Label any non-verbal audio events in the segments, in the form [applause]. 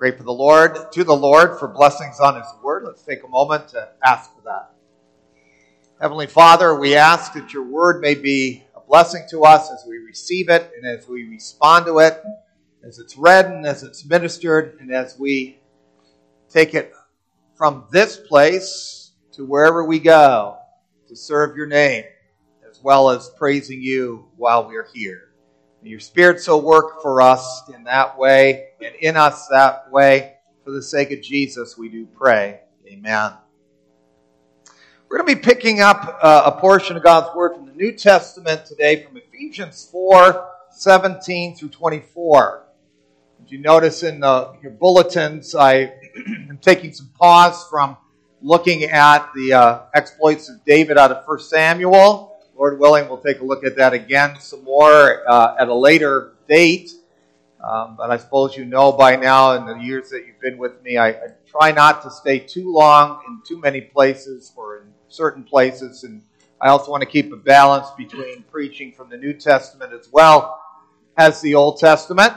Great for the Lord, to the Lord for blessings on His Word. Let's take a moment to ask for that. Heavenly Father, we ask that your Word may be a blessing to us as we receive it and as we respond to it, as it's read and as it's ministered, and as we take it from this place to wherever we go to serve your name, as well as praising you while we're here. Your Spirit so work for us in that way and in us that way. For the sake of Jesus, we do pray. Amen. We're going to be picking up uh, a portion of God's Word from the New Testament today from Ephesians 4 17 through 24. Did you notice in the, your bulletins, I [clears throat] am taking some pause from looking at the uh, exploits of David out of 1 Samuel Lord willing, we'll take a look at that again some more uh, at a later date. Um, but I suppose you know by now, in the years that you've been with me, I, I, try not to stay too long in too many places or in certain places. And I also want to keep a balance between preaching from the New Testament as well as the Old Testament.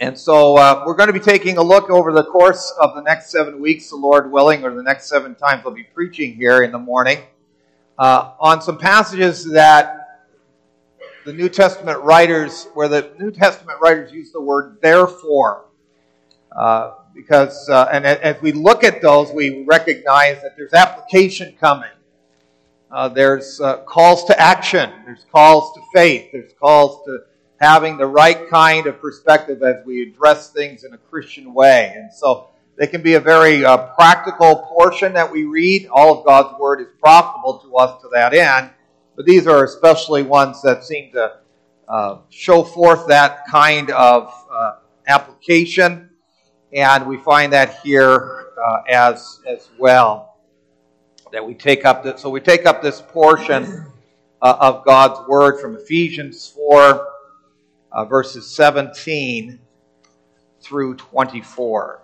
And so uh, we're going to be taking a look over the course of the next seven weeks, the Lord willing, or the next seven times I'll be preaching here in the morning uh, on some passages that the New Testament writers, where the New Testament writers use the word therefore. Uh, because, uh, and as we look at those, we recognize that there's application coming. Uh, there's uh, calls to action. There's calls to faith. There's calls to having the right kind of perspective as we address things in a Christian way. And so they can be a very uh, practical portion that we read. All of God's Word is profitable to us to that end, but these are especially ones that seem to uh, show forth that kind of uh, application, and we find that here uh, as as well. That we take up this, so we take up this portion uh, of God's Word from Ephesians four, uh, verses seventeen through twenty-four.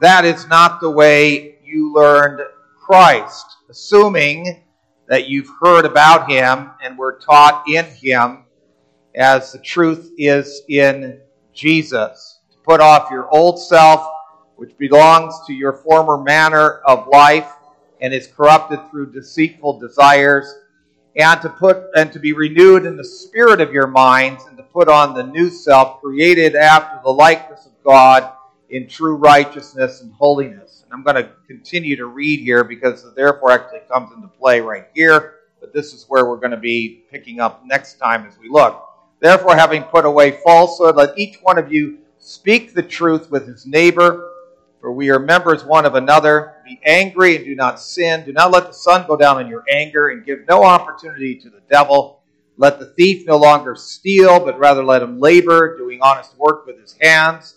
that is not the way you learned Christ, assuming that you've heard about him and were taught in him as the truth is in Jesus. To put off your old self, which belongs to your former manner of life and is corrupted through deceitful desires, and to put and to be renewed in the spirit of your minds, and to put on the new self, created after the likeness of God in true righteousness and holiness. And I'm going to continue to read here because the therefore actually comes into play right here, but this is where we're going to be picking up next time as we look. Therefore, having put away falsehood, let each one of you speak the truth with his neighbor, for we are members one of another. Be angry and do not sin. Do not let the sun go down in your anger, and give no opportunity to the devil. Let the thief no longer steal, but rather let him labor, doing honest work with his hands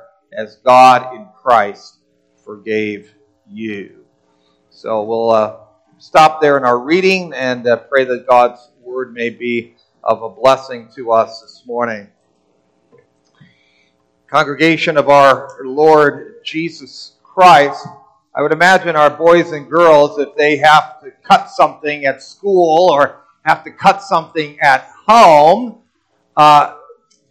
as God in Christ forgave you. So we'll uh, stop there in our reading and uh, pray that God's word may be of a blessing to us this morning. Congregation of our Lord Jesus Christ, I would imagine our boys and girls, if they have to cut something at school or have to cut something at home, uh,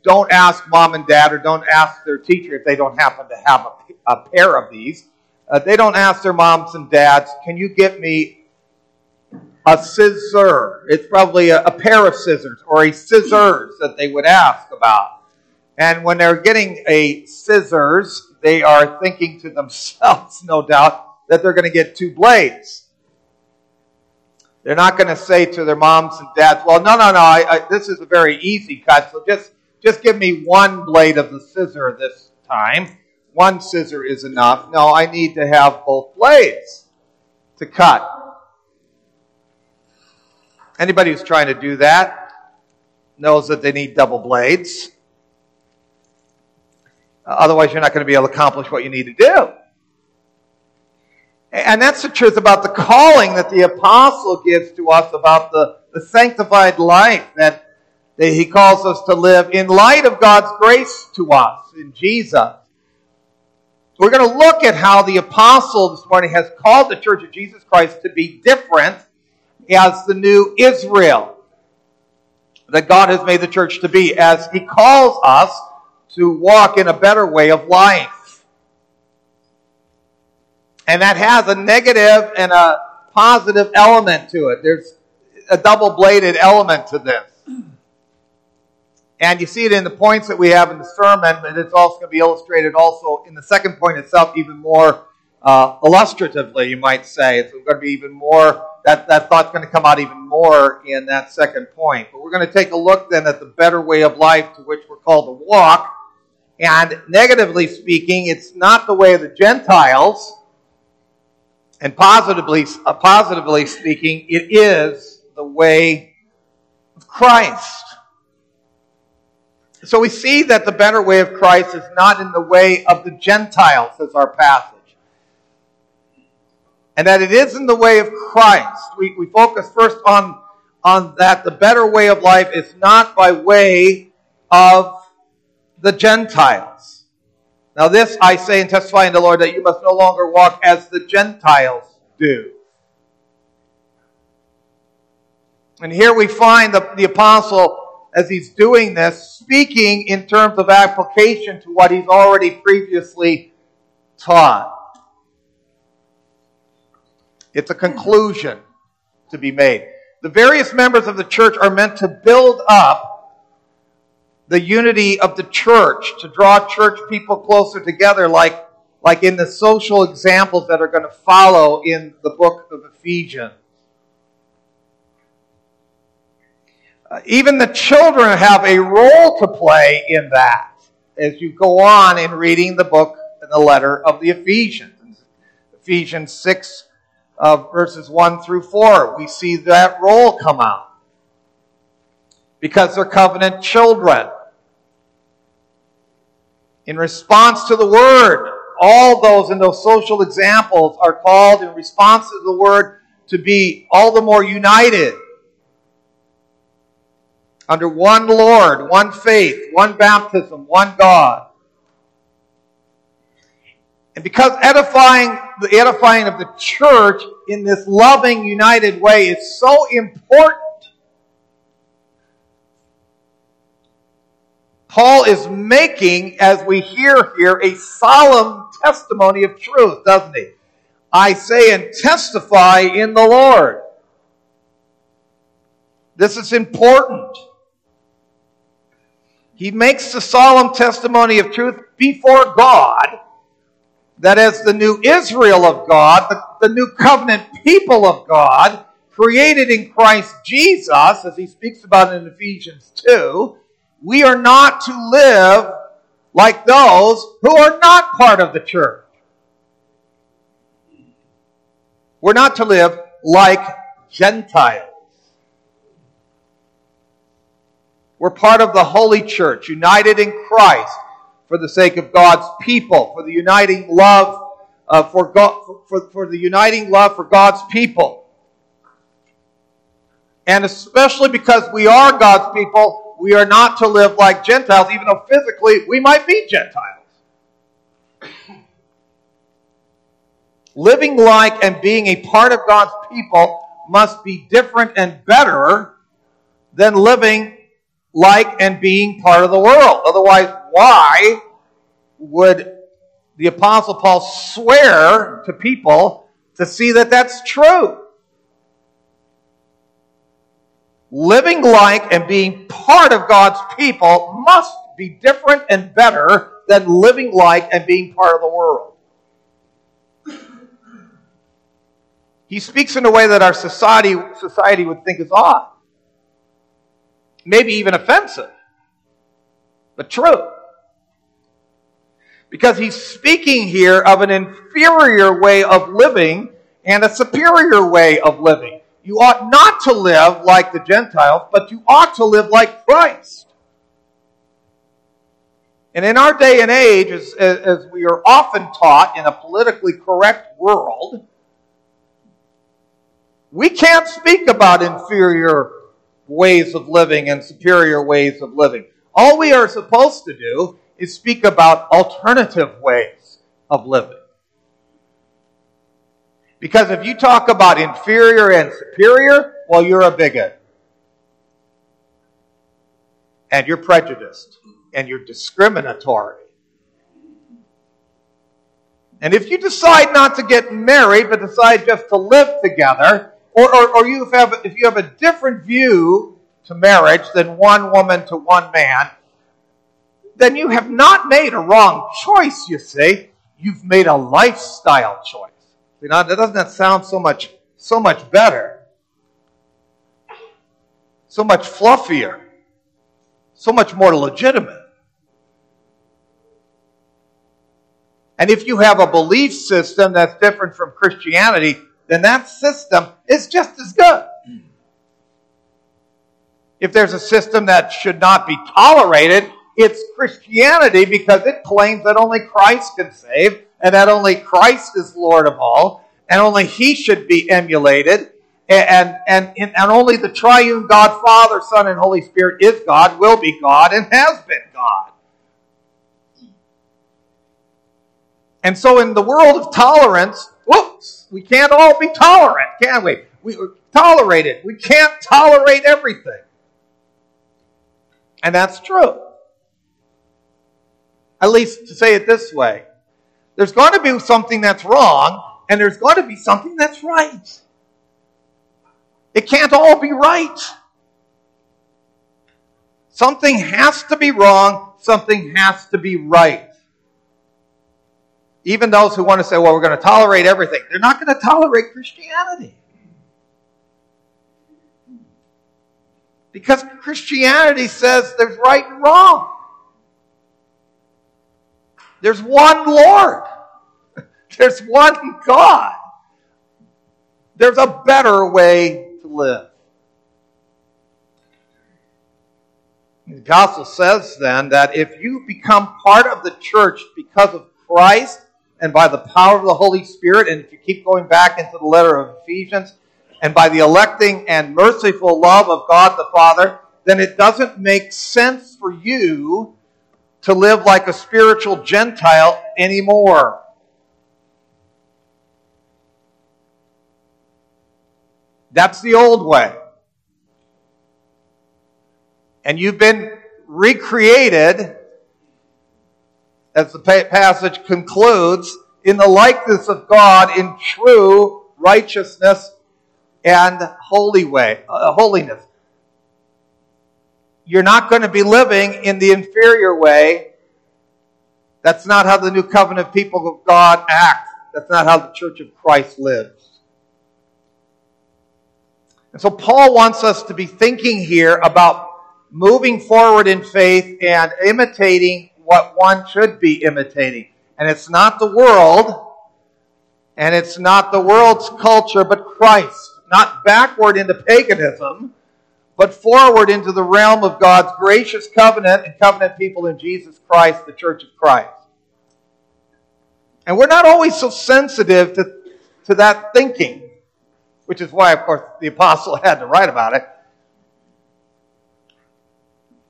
don't ask mom and dad or don't ask their teacher if they don't happen to have a, a pair of these. Uh, they don't ask their moms and dads, can you get me a scissor? It's probably a, a pair of scissors or a scissors that they would ask about. And when they're getting a scissors, they are thinking to themselves, [laughs] no doubt, that they're going to get two blades. They're not going to say to their moms and dads, well, no, no, no, I, I, this is a very easy cut, so just, just give me one blade of the scissor this time. One scissor is enough. No, I need to have both blades to cut. Anybody who's trying to do that knows that they need double blades. Otherwise, you're not going to be able to accomplish what you need to do. And that's the truth about the calling that the apostle gives to us about the, the sanctified life that, that he calls us to live in light of God's grace to us in Jesus. We're going to look at how the apostle this morning has called the church of Jesus Christ to be different as the new Israel that God has made the church to be, as he calls us to walk in a better way of life. And that has a negative and a positive element to it. There's a double bladed element to this. And you see it in the points that we have in the sermon, but it's also going to be illustrated also in the second point itself, even more uh, illustratively, you might say. It's going to be even more, that, that thought's going to come out even more in that second point. But we're going to take a look then at the better way of life to which we're called to walk. And negatively speaking, it's not the way of the Gentiles and positively, uh, positively speaking, it is the way of Christ. So we see that the better way of Christ is not in the way of the Gentiles, as our passage. And that it is in the way of Christ. We, we focus first on, on that the better way of life is not by way of the Gentiles. Now, this I say and testify in the Lord that you must no longer walk as the Gentiles do. And here we find the, the apostle, as he's doing this, speaking in terms of application to what he's already previously taught. It's a conclusion to be made. The various members of the church are meant to build up the unity of the church, to draw church people closer together, like, like in the social examples that are going to follow in the book of Ephesians. Even the children have a role to play in that as you go on in reading the book and the letter of the Ephesians. Ephesians 6, uh, verses 1 through 4, we see that role come out. Because they're covenant children in response to the word. All those in those social examples are called in response to the word to be all the more united under one Lord, one faith, one baptism, one God. And because edifying, the edifying of the church in this loving, united way is so important Paul is making, as we hear here, a solemn testimony of truth, doesn't he? I say and testify in the Lord. This is important. He makes the solemn testimony of truth before God that as the new Israel of God, the, the new covenant people of God, created in Christ Jesus, as he speaks about in Ephesians 2, we are not to live like those who are not part of the church. We're not to live like Gentiles. We're part of the holy church, united in Christ for the sake of God's people, for the uniting love uh, for, God, for, for the uniting love for God's people. And especially because we are God's people, we are not to live like Gentiles, even though physically we might be Gentiles. Living like and being a part of God's people must be different and better than living like and being part of the world. Otherwise, why would the Apostle Paul swear to people to see that that's true? living like and being part of God's people must be different and better than living like and being part of the world. He speaks in a way that our society, society would think is odd, maybe even offensive, but true. Because he's speaking here of an inferior way of living and a superior way of living. You ought not to live like the Gentiles, but you ought to live like Christ. And in our day and age, as, as we are often taught in a politically correct world, we can't speak about inferior ways of living and superior ways of living. All we are supposed to do is speak about alternative ways of living. Because if you talk about inferior and superior, well, you're a bigot. And you're prejudiced. And you're discriminatory. And if you decide not to get married, but decide just to live together, or, or, or you have, if you have a different view to marriage than one woman to one man, then you have not made a wrong choice, you see. You've made a lifestyle choice. You know, doesn't that sound so much, so much better? So much fluffier. So much more legitimate. And if you have a belief system that's different from Christianity, then that system is just as good. If there's a system that should not be tolerated, it's Christianity because it claims that only Christ can save and that only Christ is Lord of all and only He should be emulated and, and, and, and only the triune God, Father, Son, and Holy Spirit is God, will be God, and has been God. And so in the world of tolerance, whoops, we can't all be tolerant, can we? We tolerate it. We can't tolerate everything. And that's true. At least to say it this way. There's going to be something that's wrong, and there's going to be something that's right. It can't all be right. Something has to be wrong, something has to be right. Even those who want to say, well, we're going to tolerate everything, they're not going to tolerate Christianity. Because Christianity says there's right and wrong. There's one Lord. [laughs] There's one God. There's a better way to live. The gospel says then that if you become part of the church because of Christ, and by the power of the Holy Spirit, and if you keep going back into the letter of Ephesians, and by the electing and merciful love of God the Father, then it doesn't make sense for you to live like a spiritual Gentile anymore. That's the old way. And you've been recreated as the passage concludes, in the likeness of God in true righteousness and holy way, uh, holiness. You're not going to be living in the inferior way. That's not how the new covenant people of God act. That's not how the church of Christ lives. And so Paul wants us to be thinking here about moving forward in faith and imitating what one should be imitating. And it's not the world, and it's not the world's culture, but Christ. Not backward into paganism, but forward into the realm of God's gracious covenant and covenant people in Jesus Christ, the church of Christ. And we're not always so sensitive to, to that thinking, which is why, of course, the apostle [laughs] had to write about it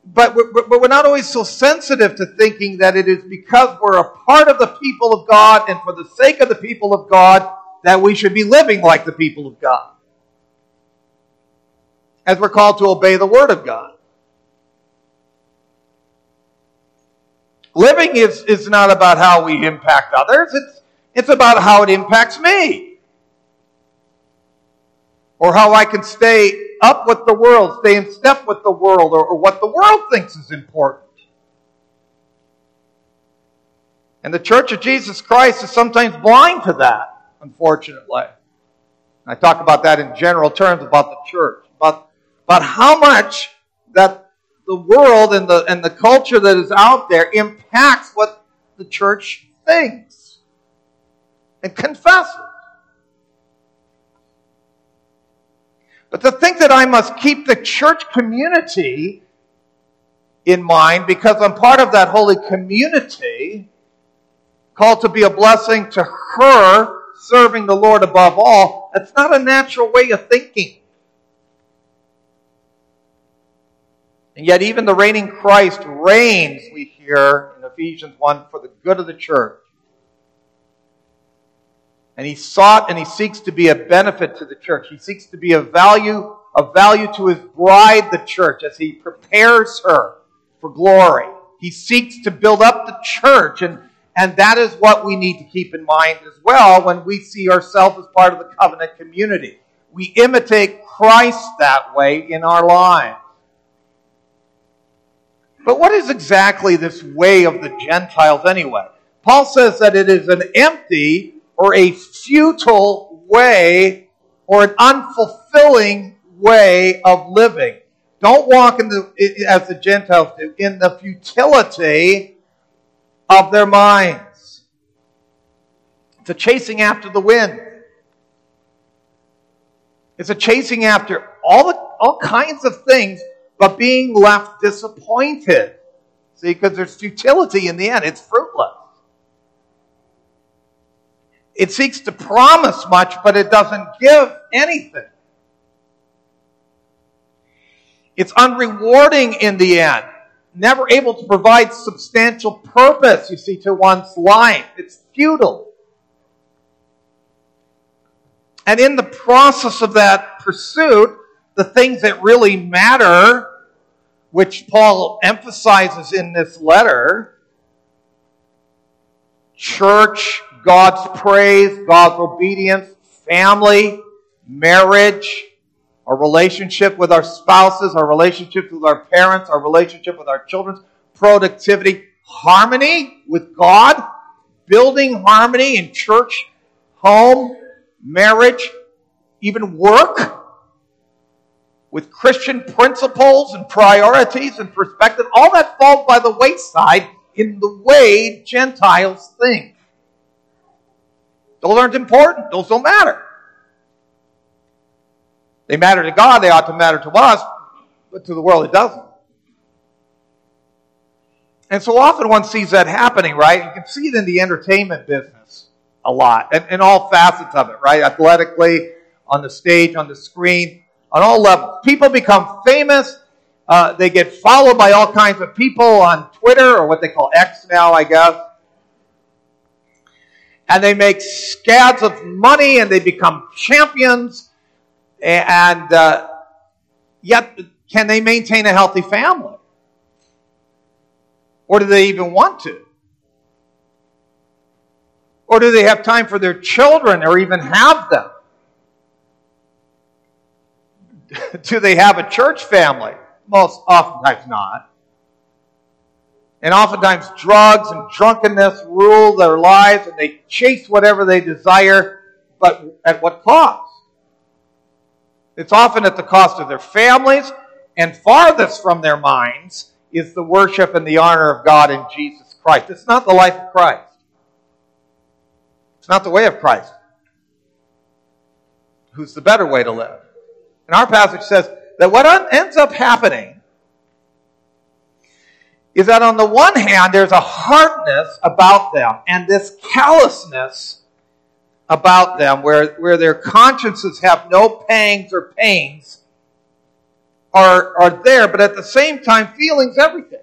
but we're, but we're not always so sensitive to thinking that it is because we're a part of the people of God and for the sake of the people of God that we should be living like the people of God. As we're called to obey the Word of God. Living is, is not about how we impact others, it's, it's about how it impacts me. Or how I can stay up with the world, stay in step with the world, or, or what the world thinks is important. And the Church of Jesus Christ is sometimes blind to that, unfortunately. I talk about that in general terms about the church, about, about how much that the world and the, and the culture that is out there impacts what the church thinks and confesses. But to think that I must keep the church community in mind because I'm part of that holy community, called to be a blessing to her, serving the Lord above all, that's not a natural way of thinking. And yet, even the reigning Christ reigns, we hear in Ephesians 1, for the good of the church. And he sought and he seeks to be a benefit to the church. He seeks to be a value, a value to his bride, the church, as he prepares her for glory. He seeks to build up the church, and, and that is what we need to keep in mind as well when we see ourselves as part of the covenant community. We imitate Christ that way in our lives. But what is exactly this way of the Gentiles anyway? Paul says that it is an empty or a futile way or an unfulfilling way of living. Don't walk in the, as the Gentiles do, in the futility of their minds. It's a chasing after the wind. It's a chasing after all, the, all kinds of things, but being left disappointed. See, because there's futility in the end. It's fruitless. It seeks to promise much, but it doesn't give anything. It's unrewarding in the end. Never able to provide substantial purpose, you see, to one's life. It's futile. And in the process of that pursuit, the things that really matter, which Paul emphasizes in this letter, church, God's praise, God's obedience, family, marriage, our relationship with our spouses, our relationship with our parents, our relationship with our children, productivity, harmony with God, building harmony in church, home, marriage, even work with Christian principles and priorities and perspective. All that falls by the wayside in the way Gentiles think. Those aren't important. Those don't matter. They matter to God, they ought to matter to us, but to the world it doesn't. And so often one sees that happening, right? You can see it in the entertainment business a lot, and, in all facets of it, right? Athletically, on the stage, on the screen, on all levels. People become famous. Uh, they get followed by all kinds of people on Twitter, or what they call X now, I guess and they make scads of money and they become champions. And uh, yet, can they maintain a healthy family? Or do they even want to? Or do they have time for their children or even have them? [laughs] do they have a church family? Most oftentimes not. And oftentimes, drugs and drunkenness rule their lives, and they chase whatever they desire, but at what cost? It's often at the cost of their families, and farthest from their minds is the worship and the honor of God in Jesus Christ. It's not the life of Christ, it's not the way of Christ. Who's the better way to live? And our passage says that what ends up happening is that on the one hand, there's a hardness about them and this callousness about them where, where their consciences have no pangs or pains are, are there, but at the same time, feelings everything.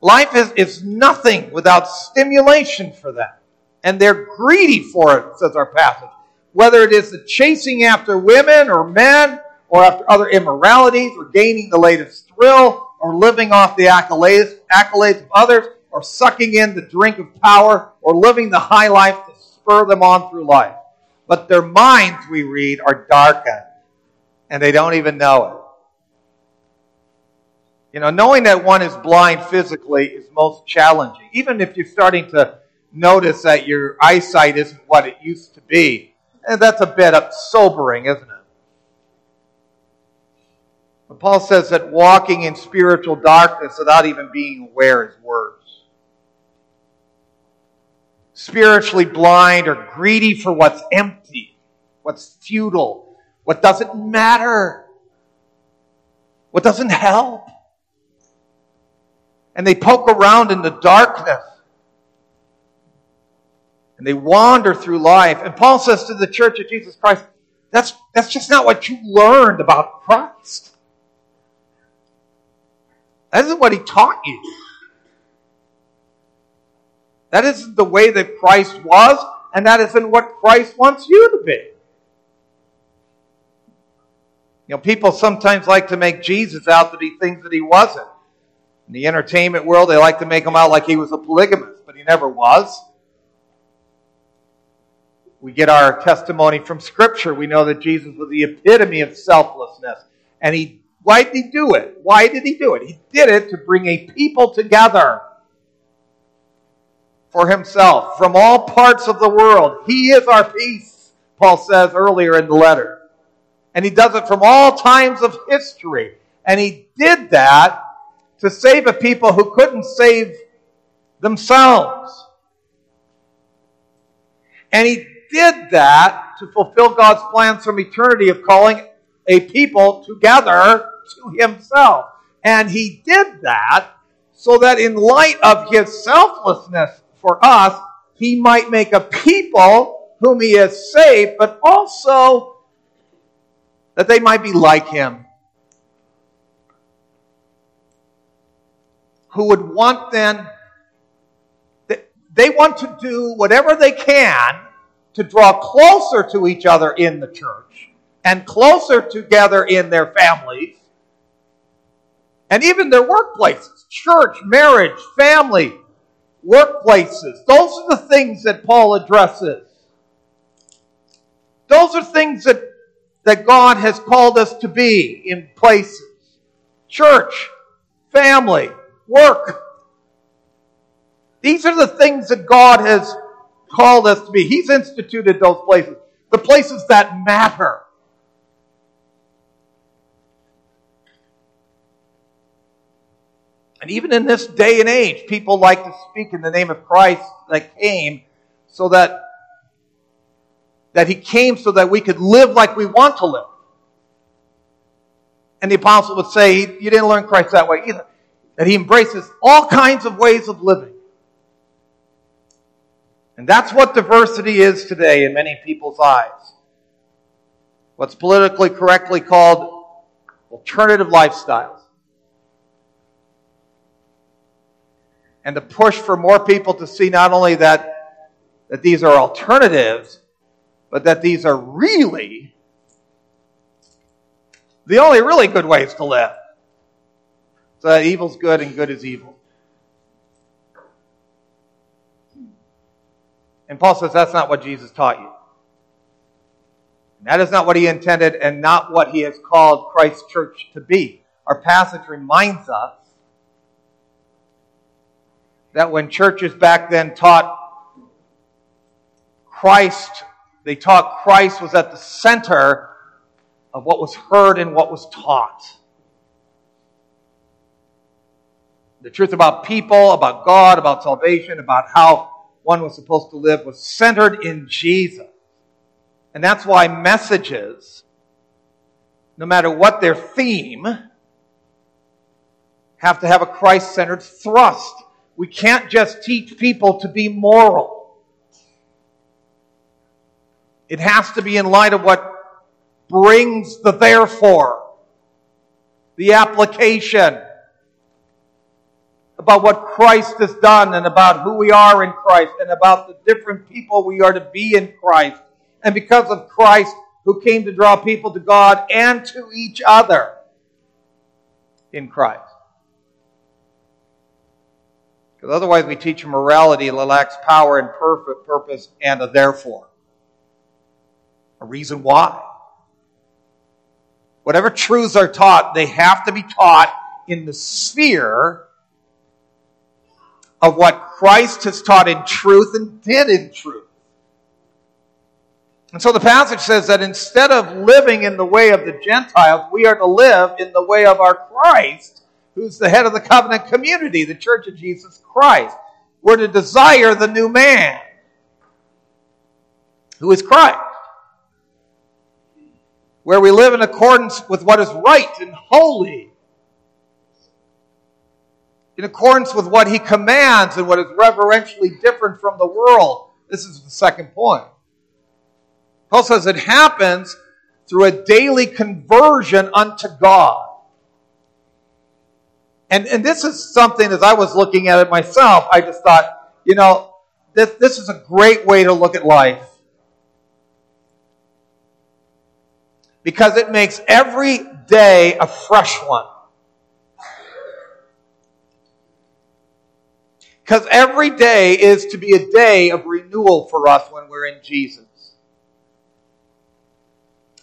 Life is, is nothing without stimulation for them. And they're greedy for it, says our passage. Whether it is the chasing after women or men or after other immoralities, or gaining the latest thrill, or living off the accolades, accolades of others, or sucking in the drink of power, or living the high life to spur them on through life. But their minds, we read, are darkened, and they don't even know it. You know, knowing that one is blind physically is most challenging. Even if you're starting to notice that your eyesight isn't what it used to be, and that's a bit of sobering, isn't it? But Paul says that walking in spiritual darkness without even being aware is worse. Spiritually blind or greedy for what's empty, what's futile, what doesn't matter, what doesn't help. And they poke around in the darkness. And they wander through life. And Paul says to the church of Jesus Christ, that's, that's just not what you learned about Christ. That isn't what he taught you. That isn't the way that Christ was, and that isn't what Christ wants you to be. You know, people sometimes like to make Jesus out to be things that he wasn't. In the entertainment world, they like to make him out like he was a polygamist, but he never was. We get our testimony from Scripture. We know that Jesus was the epitome of selflessness, and he why did he do it? Why did he do it? He did it to bring a people together for himself from all parts of the world. He is our peace, Paul says earlier in the letter. And he does it from all times of history. And he did that to save a people who couldn't save themselves. And he did that to fulfill God's plans from eternity of calling a people together to himself. And he did that so that in light of his selflessness for us, he might make a people whom he has saved, but also that they might be like him. Who would want then, they want to do whatever they can to draw closer to each other in the church and closer together in their families and even their workplaces church, marriage, family, workplaces. Those are the things that Paul addresses. Those are things that, that God has called us to be in places church, family, work. These are the things that God has called us to be. He's instituted those places, the places that matter. And even in this day and age, people like to speak in the name of Christ that came so that, that he came so that we could live like we want to live. And the apostle would say, you didn't learn Christ that way either. That he embraces all kinds of ways of living. And that's what diversity is today in many people's eyes. What's politically correctly called alternative lifestyles. and to push for more people to see not only that, that these are alternatives, but that these are really the only really good ways to live. So that evil's good and good is evil. And Paul says that's not what Jesus taught you. That is not what he intended and not what he has called Christ's church to be. Our passage reminds us that when churches back then taught Christ, they taught Christ was at the center of what was heard and what was taught. The truth about people, about God, about salvation, about how one was supposed to live was centered in Jesus. And that's why messages, no matter what their theme, have to have a Christ centered thrust. We can't just teach people to be moral. It has to be in light of what brings the therefore, the application about what Christ has done and about who we are in Christ and about the different people we are to be in Christ. And because of Christ, who came to draw people to God and to each other in Christ. Because otherwise, we teach morality that lacks power and perfect purpose and a therefore. A reason why. Whatever truths are taught, they have to be taught in the sphere of what Christ has taught in truth and did in truth. And so the passage says that instead of living in the way of the Gentiles, we are to live in the way of our Christ, who's the head of the covenant community, the church of Jesus Christ. We're to desire the new man, who is Christ. Where we live in accordance with what is right and holy, in accordance with what he commands and what is reverentially different from the world. This is the second point. Paul says it happens through a daily conversion unto God. And, and this is something, as I was looking at it myself, I just thought, you know, this, this is a great way to look at life. Because it makes every day a fresh one. Because every day is to be a day of renewal for us when we're in Jesus.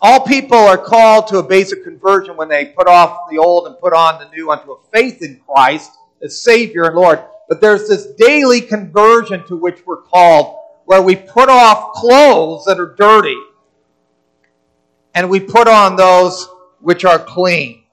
All people are called to a basic conversion when they put off the old and put on the new unto a faith in Christ as Savior and Lord. But there's this daily conversion to which we're called where we put off clothes that are dirty and we put on those which are clean.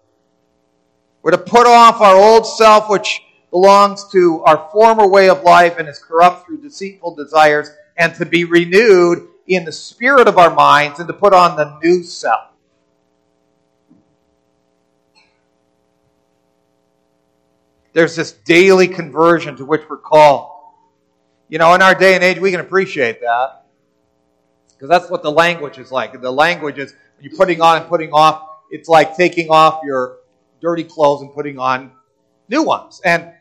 We're to put off our old self, which belongs to our former way of life and is corrupt through deceitful desires, and to be renewed in the spirit of our minds and to put on the new self. There's this daily conversion to which we're called. You know, in our day and age, we can appreciate that because that's what the language is like. The language is you're putting on and putting off. It's like taking off your dirty clothes and putting on new ones. And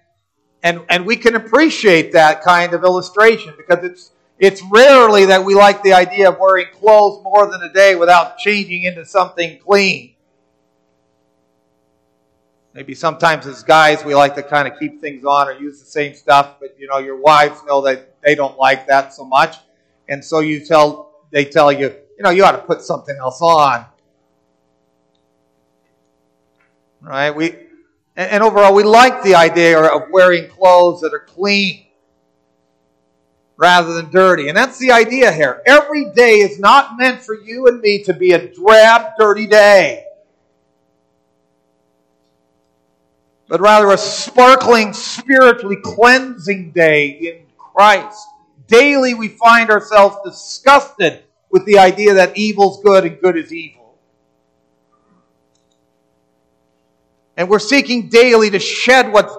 and and we can appreciate that kind of illustration because it's it's rarely that we like the idea of wearing clothes more than a day without changing into something clean. Maybe sometimes as guys we like to kind of keep things on or use the same stuff, but you know your wives know that they don't like that so much, and so you tell they tell you you know you ought to put something else on. Right? We and, and overall we like the idea of wearing clothes that are clean rather than dirty. And that's the idea here. Every day is not meant for you and me to be a drab, dirty day, but rather a sparkling, spiritually cleansing day in Christ. Daily we find ourselves disgusted with the idea that evil's good and good is evil. And we're seeking daily to shed what's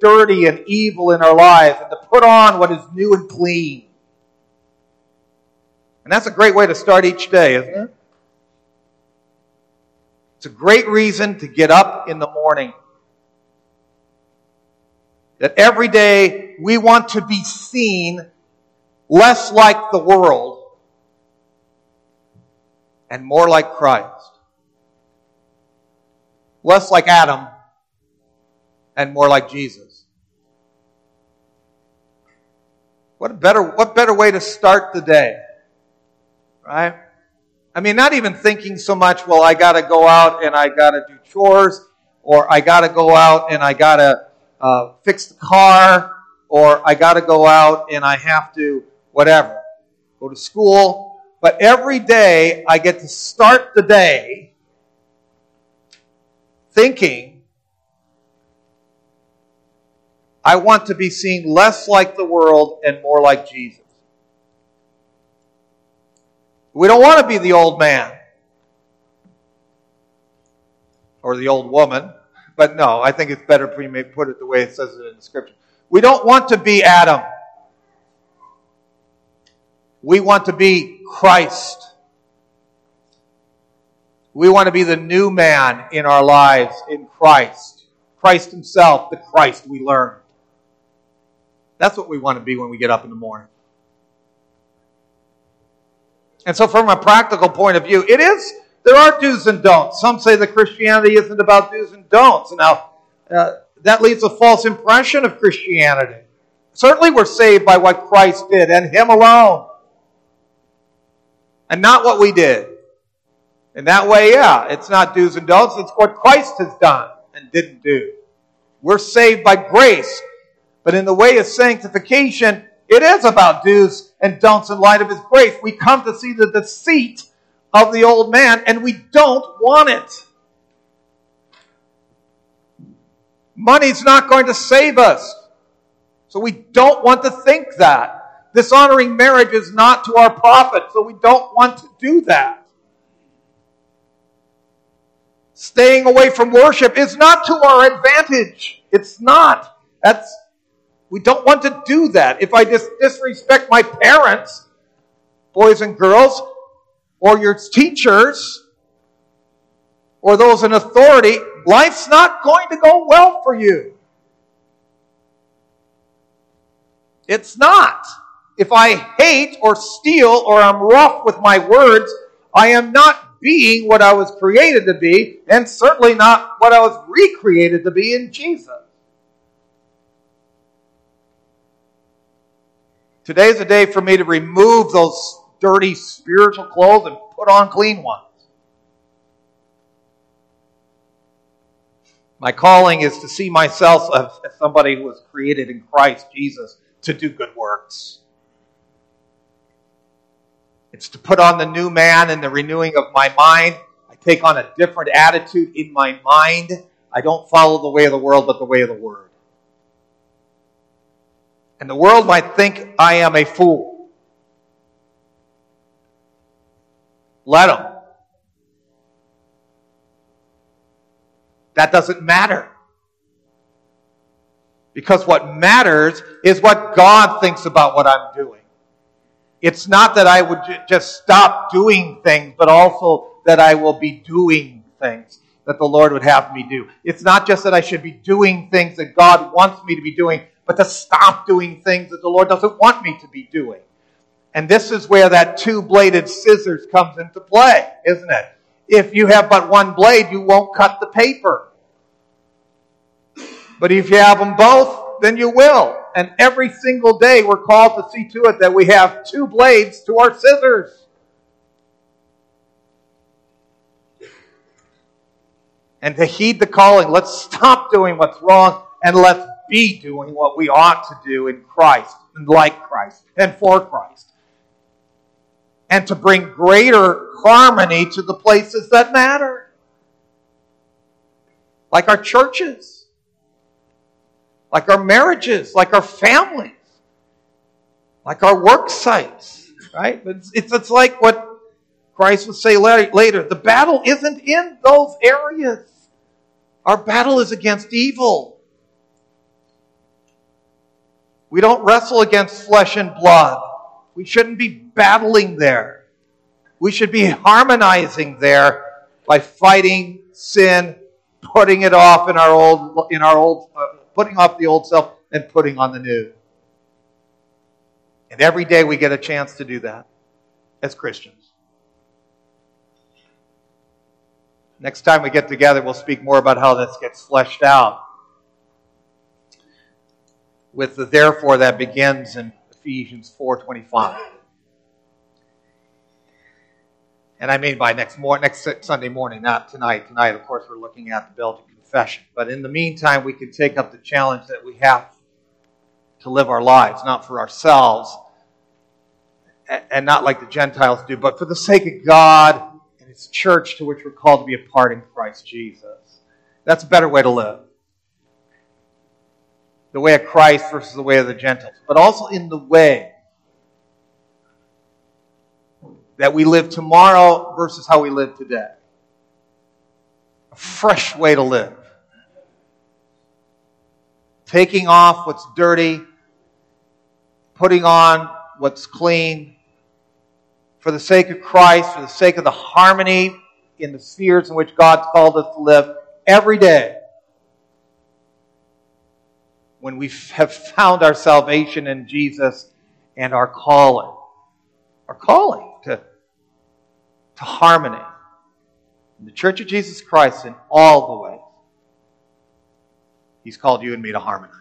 dirty and evil in our lives and to put on what is new and clean. And that's a great way to start each day, isn't it? It's a great reason to get up in the morning. That every day we want to be seen less like the world and more like Christ less like Adam and more like Jesus. What better, what better way to start the day? Right? I mean, not even thinking so much, well, I gotta go out and I gotta do chores, or I gotta go out and I gotta uh, fix the car, or I gotta go out and I have to, whatever, go to school. But every day I get to start the day thinking, I want to be seen less like the world and more like Jesus. We don't want to be the old man or the old woman, but no, I think it's better for you to put it the way it says it in the scripture. We don't want to be Adam. We want to be Christ. We want to be the new man in our lives in Christ. Christ Himself, the Christ we learn. That's what we want to be when we get up in the morning. And so, from a practical point of view, it is, there are do's and don'ts. Some say that Christianity isn't about do's and don'ts. Now, uh, that leaves a false impression of Christianity. Certainly, we're saved by what Christ did and Him alone, and not what we did. In that way, yeah, it's not do's and don'ts, it's what Christ has done and didn't do. We're saved by grace. But in the way of sanctification, it is about do's and don'ts in light of His grace. We come to see the deceit of the old man and we don't want it. Money's not going to save us. So we don't want to think that. Dishonoring marriage is not to our profit, so we don't want to do that. Staying away from worship is not to our advantage. It's not. That's we don't want to do that. If I dis- disrespect my parents, boys and girls, or your teachers, or those in authority, life's not going to go well for you. It's not. If I hate or steal or I'm rough with my words, I am not being what I was created to be, and certainly not what I was recreated to be in Jesus. Today's a day for me to remove those dirty spiritual clothes and put on clean ones. My calling is to see myself as somebody who was created in Christ Jesus to do good works. It's to put on the new man and the renewing of my mind. I take on a different attitude in my mind. I don't follow the way of the world, but the way of the Word. And the world might think I am a fool. Let them. That doesn't matter. Because what matters is what God thinks about what I'm doing. It's not that I would just stop doing things, but also that I will be doing things that the Lord would have me do. It's not just that I should be doing things that God wants me to be doing, but to stop doing things that the Lord doesn't want me to be doing. And this is where that two bladed scissors comes into play, isn't it? If you have but one blade, you won't cut the paper. But if you have them both, then you will. And every single day we're called to see to it that we have two blades to our scissors. And to heed the calling, let's stop doing what's wrong and let's be doing what we ought to do in Christ and like Christ and for Christ. And to bring greater harmony to the places that matter. Like our churches like our marriages, like our families, like our work sites, right? It's, it's, it's like what Christ would say later the battle isn't in those areas. Our battle is against evil. We don't wrestle against flesh and blood. We shouldn't be battling there. We should be harmonizing there by fighting sin, putting it off in our old in our old uh, putting off the old self and putting on the new. And every day we get a chance to do that as Christians. Next time we get together, we'll speak more about how this gets fleshed out. With the therefore that begins in Ephesians 4:25. And I mean by next morning, next Sunday morning, not tonight. Tonight, of course, we're looking at the Belgic confession. But in the meantime, we can take up the challenge that we have to live our lives, not for ourselves and not like the Gentiles do, but for the sake of God and His church to which we're called to be a part in Christ Jesus. That's a better way to live. The way of Christ versus the way of the Gentiles, but also in the way that we live tomorrow versus how we live today. Fresh way to live taking off what's dirty, putting on what's clean, for the sake of Christ, for the sake of the harmony in the spheres in which God's called us to live every day. When we have found our salvation in Jesus and our calling, our calling to, to harmony in the Church of Jesus Christ in all the ways. He's called you and me to harmonize.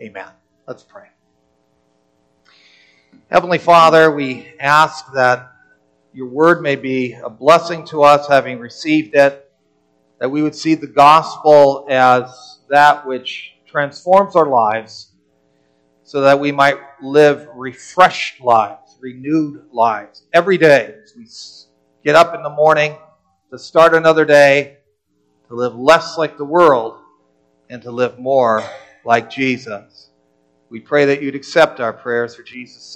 Amen. Let's pray. Heavenly Father, we ask that your word may be a blessing to us, having received it. that we would see the gospel as that which transforms our lives so that we might live refreshed lives, renewed lives every day as we get up in the morning to start another day, to live less like the world, and to live more like Jesus. We pray that you'd accept our prayers for Jesus' sake.